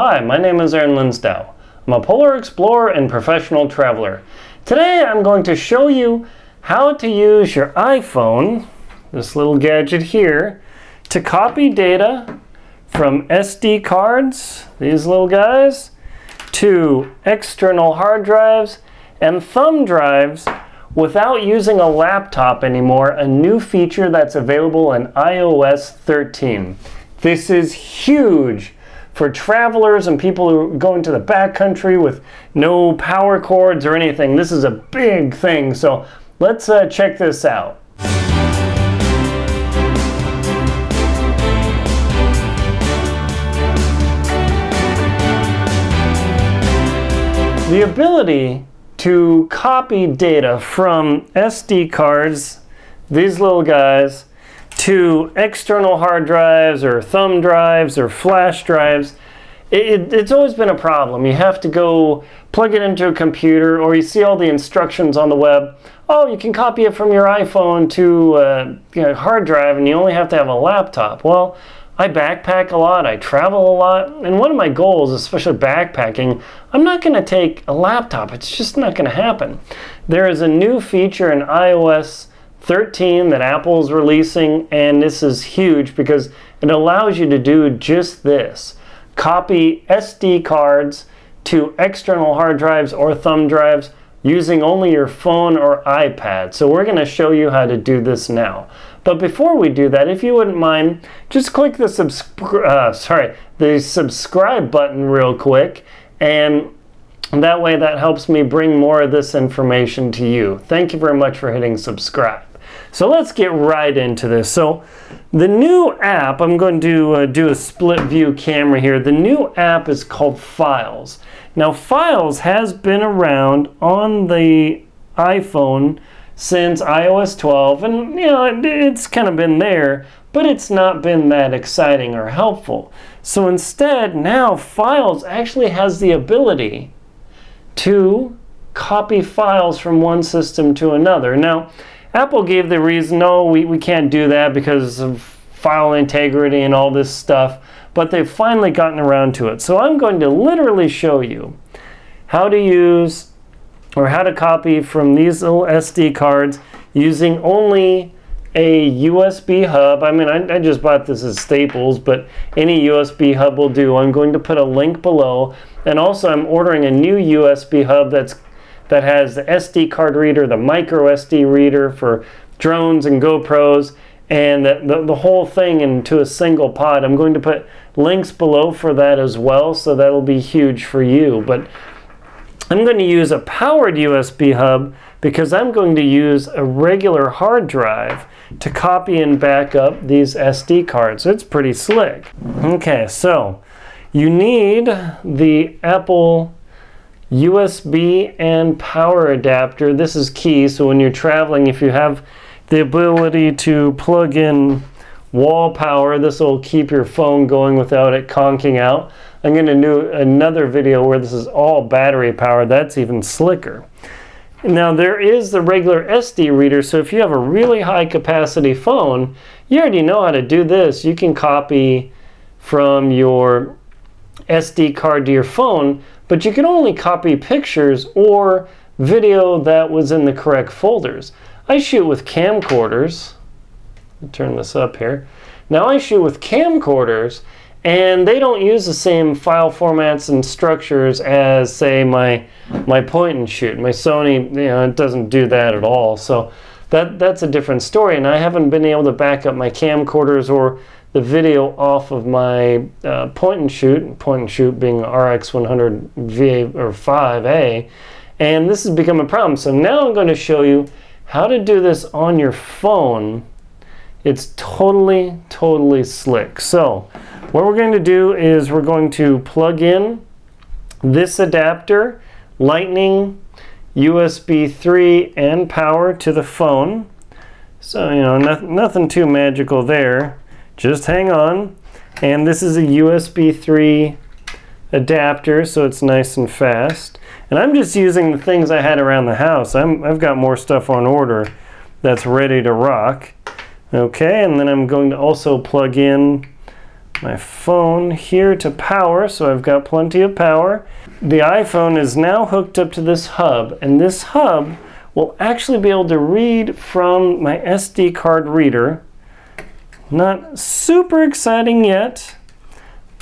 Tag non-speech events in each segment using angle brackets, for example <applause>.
Hi, my name is Aaron Linsdau. I'm a polar explorer and professional traveler. Today I'm going to show you how to use your iPhone, this little gadget here, to copy data from SD cards, these little guys, to external hard drives and thumb drives without using a laptop anymore, a new feature that's available in iOS 13. This is huge for travelers and people who are going to the backcountry with no power cords or anything. This is a big thing. So let's uh, check this out. The ability to copy data from SD cards, these little guys, to external hard drives or thumb drives or flash drives, it, it's always been a problem. You have to go plug it into a computer or you see all the instructions on the web. Oh, you can copy it from your iPhone to a uh, you know, hard drive and you only have to have a laptop. Well, I backpack a lot, I travel a lot, and one of my goals, especially backpacking, I'm not going to take a laptop. It's just not going to happen. There is a new feature in iOS 13 that Apple is releasing, and this is huge because it allows you to do just this copy SD cards to external hard drives or thumb drives using only your phone or iPad. So we're going to show you how to do this now. But before we do that, if you wouldn't mind, just click the subscribe uh, sorry, the subscribe button real quick and that way that helps me bring more of this information to you. Thank you very much for hitting subscribe. So let's get right into this. So the new app, I'm going to uh, do a split view camera here. The new app is called Files. Now Files has been around on the iPhone since iOS 12 and you know it, it's kind of been there but it's not been that exciting or helpful. So instead now Files actually has the ability to copy files from one system to another. Now Apple gave the reason, no, we, we can't do that because of file integrity and all this stuff, but they've finally gotten around to it. So I'm going to literally show you how to use or how to copy from these little SD cards using only a USB hub. I mean, I, I, just bought this as Staples, but any USB hub will do. I'm going to put a link below. And also, I'm ordering a new USB hub that's that has the SD card reader, the micro SD reader for drones and GoPros, and the, the, whole thing into a single pod. I'm going to put links below for that as well, so that'll be huge for you. But I'm going to use a powered USB hub because I'm going to use a regular hard drive to copy and back up these SD cards. It's pretty slick. Okay, so you need the Apple USB and power adapter. This is key. So when you're traveling, if you have the ability to plug in wall power, this will keep your phone going without it conking out. I'm going to do another video where this is all battery power. That's even slicker. Now there is the regular SD reader, so if you have a really high capacity phone, you already know how to do this. You can copy from your SD card to your phone, but you can only copy pictures or video that was in the correct folders. I shoot with camcorders. turn this up here. Now I shoot with camcorders and they don't use the same file formats and structures as say my my point and shoot. My Sony, you know, it doesn't do that at all. So that that's a different story and I haven't been able to back up my camcorders or the video off of my uh, point and shoot, point and shoot being RX100 VA or 5A, and this has become a problem. So now I'm going to show you how to do this on your phone. It's totally, totally slick. So what we're going to do is we're going to plug in this adapter, lightning, USB 3, and power to the phone. So, you know, no, nothing too magical there just hang on. And this is a USB 3 adapter, so it's nice and fast. And I'm just using the things I had around the house. I'm, I've got more stuff on order that's ready to rock. Okay, and then I'm going to also plug in my phone here to power, so I've got plenty of power. The iPhone is now hooked up to this hub, and this hub will actually be able to read from my SD card reader. Not super exciting yet,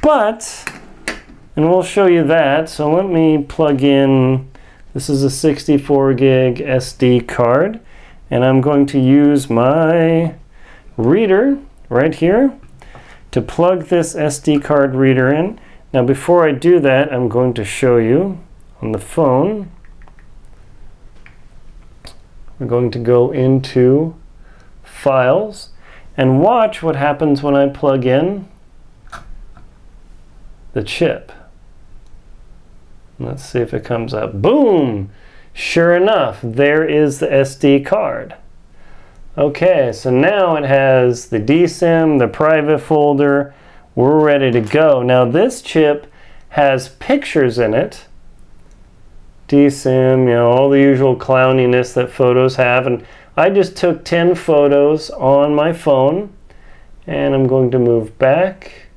but, and we'll show you that. So let me plug in, this is a 64 gig SD card, and I'm going to use my reader right here to plug this SD card reader in. Now before I do that, I'm going to show you on the phone. We're going to go into Files and watch what happens when I plug in the chip. Let's see if it comes up. Boom! Sure enough, there is the SD card. Okay, so now it has the DCIM, the private folder. We're ready to go. Now this chip has pictures in it. DCIM, you know, all the usual clowniness that photos have. And I just took 10 photos on my phone and I'm going to move back,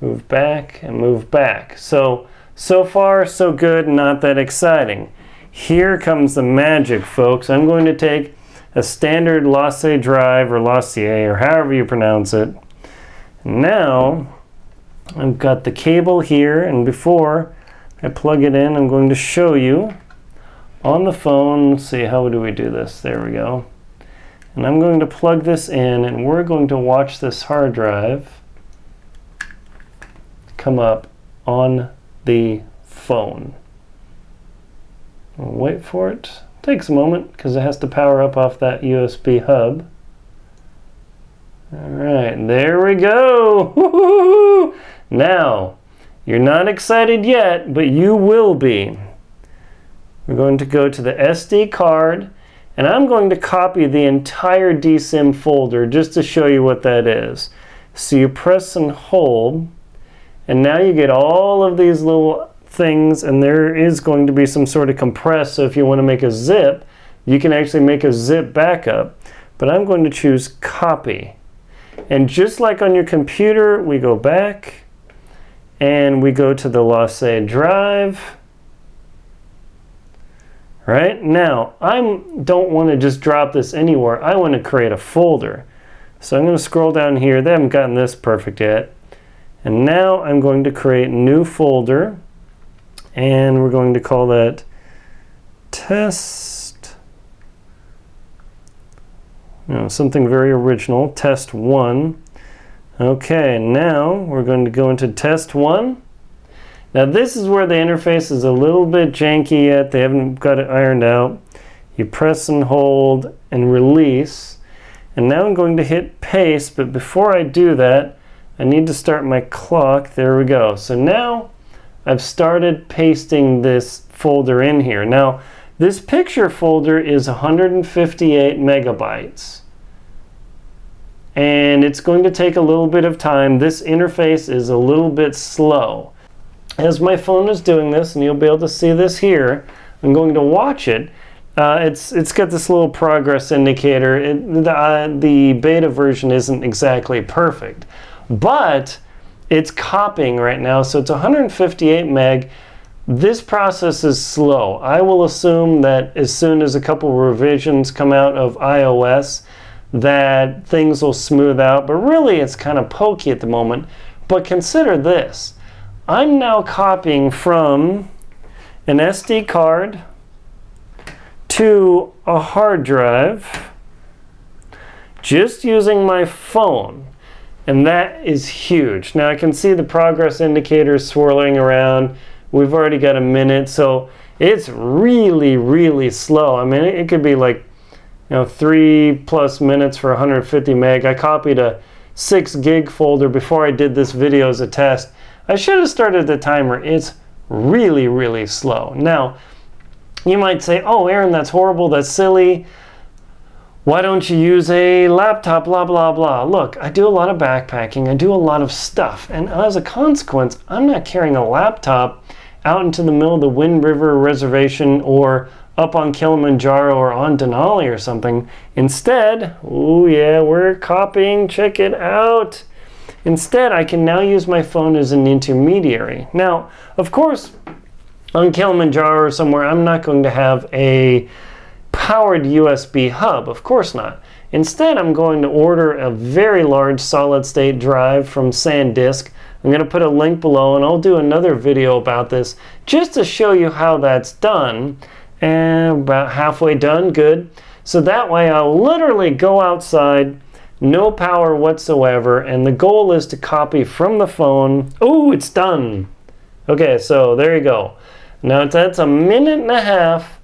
move back, and move back. So, so far so good, not that exciting. Here comes the magic, folks. I'm going to take a standard LaCie drive or Lassier or however you pronounce it. Now I've got the cable here and before I plug it in I'm going to show you on the phone, let's see how do we do this, there we go. And I'm going to plug this in and we're going to watch this hard drive come up on the phone. I'll wait for it. Takes a moment because it has to power up off that USB hub. All right, there we go. <laughs> Now, you're not excited yet, but you will be. We're going to go to the SD card, and I'm going to copy the entire DCIM folder just to show you what that is. So you press and hold, and now you get all of these little things and there is going to be some sort of compress. So if you want to make a zip, you can actually make a zip backup. But I'm going to choose copy. And just like on your computer, we go back and we go to the LaCie drive. Right now, I don't want to just drop this anywhere. I want to create a folder. So I'm going to scroll down here. They haven't gotten this perfect yet. And now I'm going to create a new folder and we're going to call that test, you know, something very original, test one. Okay, now we're going to go into test one. Now this is where the interface is a little bit janky yet. They haven't got it ironed out. You press and hold and release. And now I'm going to hit paste, but before I do that, I need to start my clock. There we go. So now I've started pasting this folder in here. Now, this picture folder is 158 megabytes. And it's going to take a little bit of time. This interface is a little bit slow. As my phone is doing this, and you'll be able to see this here, I'm going to watch it. Uh, it's it's got this little progress indicator. It, the, uh, the beta version isn't exactly perfect, but it's copying right now, so it's 158 meg. This process is slow. I will assume that as soon as a couple revisions come out of iOS, that things will smooth out, but really it's kind of pokey at the moment. But consider this. I'm now copying from an SD card to a hard drive just using my phone. And that is huge. Now I can see the progress indicators swirling around. We've already got a minute, so it's really, really slow. I mean, it could be like, you know, three plus minutes for 150 meg. I copied a six gig folder before I did this video as a test. I should have started the timer. It's really, really slow. Now, you might say, oh, Aaron, that's horrible, that's silly why don't you use a laptop, blah, blah, blah. Look, I do a lot of backpacking, I do a lot of stuff, and as a consequence, I'm not carrying a laptop out into the middle of the Wind River Reservation or up on Kilimanjaro or on Denali or something. Instead, oh yeah, we're copying, check it out. Instead, I can now use my phone as an intermediary. Now, of course, on Kilimanjaro or somewhere, I'm not going to have a powered USB hub. Of course not. Instead, I'm going to order a very large solid state drive from SanDisk. I'm going to put a link below and I'll do another video about this just to show you how that's done. And about halfway done, good. So that way I'll literally go outside, no power whatsoever, and the goal is to copy from the phone. Oh, it's done. Okay, so there you go. Now that's a minute and a half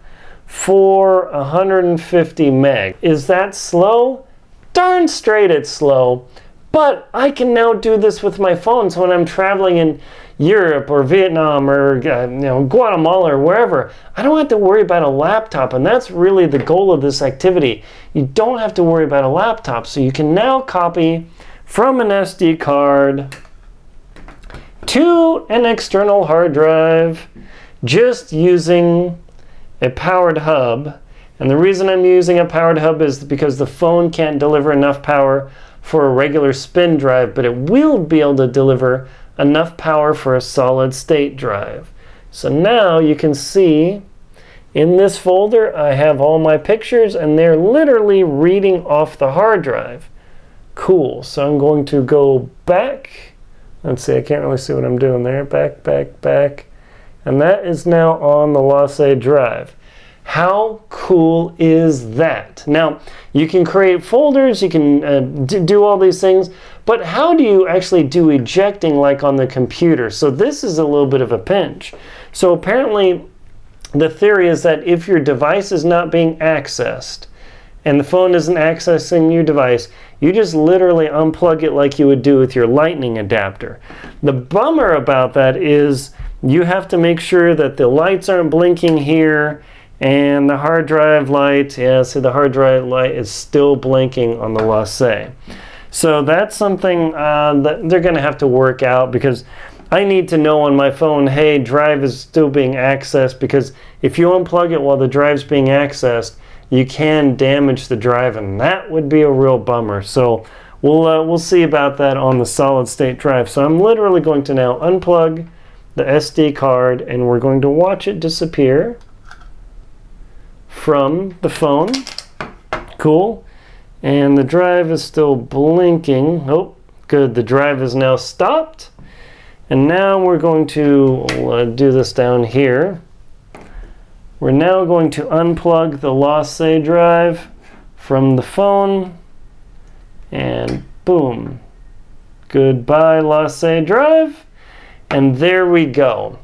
for 150 meg. Is that slow? Darn straight it's slow. But I can now do this with my phone. So when I'm traveling in Europe or Vietnam or uh, you know Guatemala or wherever, I don't have to worry about a laptop, and that's really the goal of this activity. You don't have to worry about a laptop, so you can now copy from an SD card to an external hard drive just using a powered hub. And the reason I'm using a powered hub is because the phone can't deliver enough power for a regular spin drive, but it will be able to deliver enough power for a solid state drive. So now you can see in this folder I have all my pictures and they're literally reading off the hard drive. Cool. So I'm going to go back. Let's see, I can't really see what I'm doing there. Back, back, back. And that is now on the LaCie drive. How cool is that? Now, you can create folders, you can uh, do all these things, but how do you actually do ejecting like on the computer? So this is a little bit of a pinch. So apparently, the theory is that if your device is not being accessed, and the phone isn't accessing your device, you just literally unplug it like you would do with your lightning adapter. The bummer about that is you have to make sure that the lights aren't blinking here and the hard drive light, yeah, see the hard drive light is still blinking on the LaCie. So that's something uh, that they're going to have to work out because I need to know on my phone, hey, drive is still being accessed because if you unplug it while the drive's being accessed, you can damage the drive and that would be a real bummer. So we'll, uh, we'll see about that on the solid state drive. So I'm literally going to now unplug the SD card and we're going to watch it disappear from the phone. Cool. And the drive is still blinking. Oh, good. The drive is now stopped. And now we're going to uh, do this down here. We're now going to unplug the LaCie drive from the phone. And boom. Goodbye, LaCie drive. And there we go.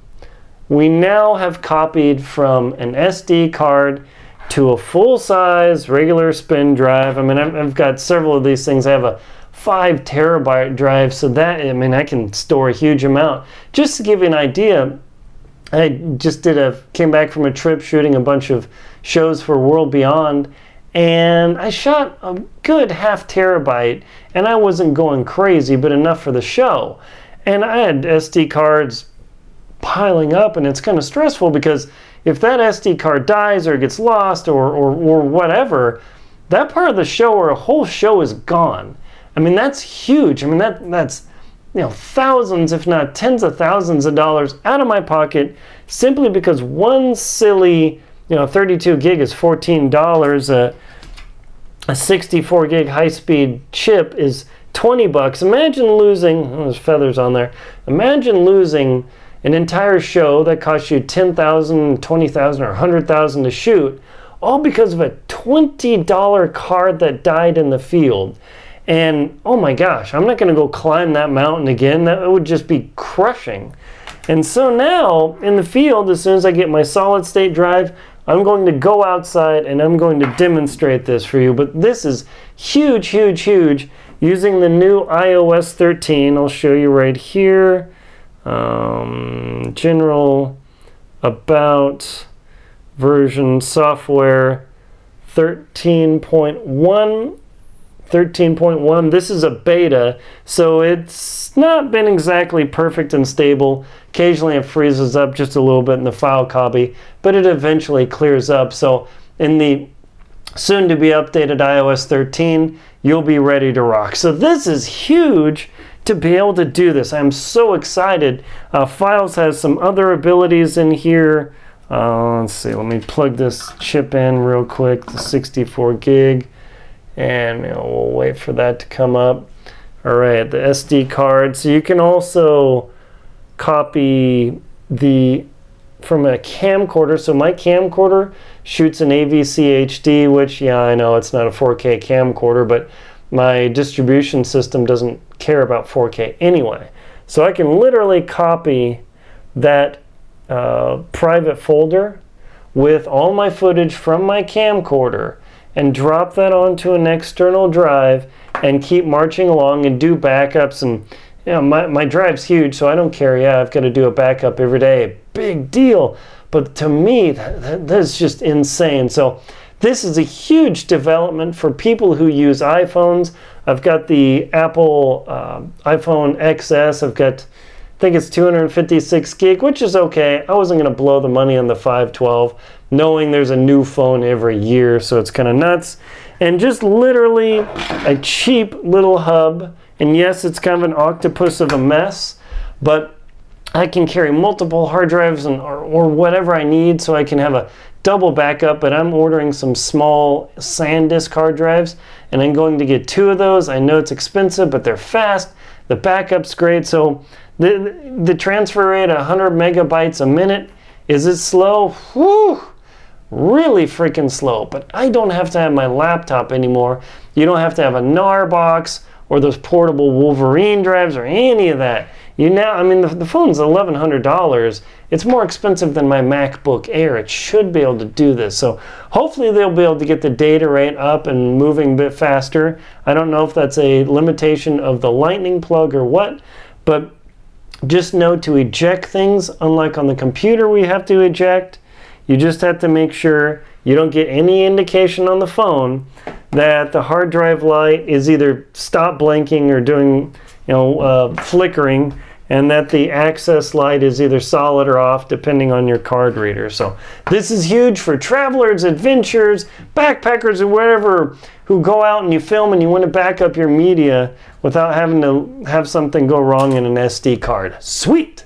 We now have copied from an SD card to a full-size regular spin drive. I mean, I've got several of these things. I have a five terabyte drive, so that I mean, I can store a huge amount. Just to give you an idea, I just did a came back from a trip shooting a bunch of shows for World Beyond, and I shot a good half terabyte, and I wasn't going crazy, but enough for the show. And I had SD cards piling up, and it's kind of stressful because if that SD card dies or gets lost or, or, or whatever, that part of the show or a whole show is gone. I mean, that's huge. I mean, that that's you know thousands, if not tens of thousands of dollars out of my pocket simply because one silly you know 32 gig is 14 dollars. A, a 64 gig high speed chip is 20 bucks. Imagine losing, oh, there's feathers on there. Imagine losing an entire show that cost you 10,000, 20,000 or 100,000 to shoot all because of a $20 card that died in the field. And oh my gosh, I'm not going to go climb that mountain again. That would just be crushing. And so now in the field, as soon as I get my solid state drive, I'm going to go outside and I'm going to demonstrate this for you. But this is huge, huge, huge using the new iOS 13. I'll show you right here. Um, general about version software 13.1 13.1 this is a beta so it's not been exactly perfect and stable. Occasionally it freezes up just a little bit in the file copy but it eventually clears up. So in the soon to be updated iOS 13 you'll be ready to rock. So this is huge to be able to do this. I'm so excited. Uh, Files has some other abilities in here. Uh, let's see, let me plug this chip in real quick, the 64 gig, and you know, we'll wait for that to come up. All right, the SD card. So you can also copy the from a camcorder. So my camcorder shoots an AVC HD, which yeah, I know it's not a 4K camcorder, but my distribution system doesn't care about 4K anyway. So I can literally copy that uh, private folder with all my footage from my camcorder and drop that onto an external drive and keep marching along and do backups. And you know, my, my drive's huge so i don't care. Yeah i've got to do a backup every day. Big deal. But to me that, that, that's just insane. So this is a huge development for people who use iphones i've got the apple uh, iphone xs i've got I think it's 256 gig, which is okay. I wasn't going to blow the money on the 512, knowing there's a new phone every year, so it's kind of nuts. And just literally a cheap little hub. And yes, it's kind of an octopus of a mess, but I can carry multiple hard drives and, or, or whatever I need so I can have a double backup. But I'm ordering some small SanDisk hard drives, and I'm going to get two of those. I know it's expensive, but they're fast. The backup's great. So the, the transfer rate 100 megabytes a minute, is it slow? Whew, really freaking slow. But I don't have to have my laptop anymore. You don't have to have a NAR box or those portable Wolverine drives or any of that. You now, I mean, the, the phone's $1,100. It's more expensive than my MacBook Air. It should be able to do this. So hopefully they'll be able to get the data rate up and moving a bit faster. I don't know if that's a limitation of the lightning plug or what, but just know to eject things, unlike on the computer we have to eject, you just have to make sure you don't get any indication on the phone that the hard drive light is either stop blinking or doing, you know, uh, flickering, and that the access light is either solid or off depending on your card reader. So this is huge for travelers, adventurers, backpackers, or whatever who go out and you film and you want to back up your media without having to have something go wrong in an SD card. Sweet!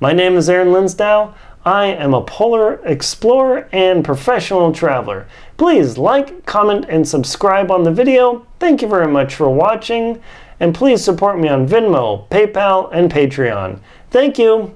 My name is Aaron Linsdau. I am a polar explorer and professional traveler. Please like, comment, and subscribe on the video. Thank you very much for watching. And please support me on Venmo, PayPal, and Patreon. Thank you.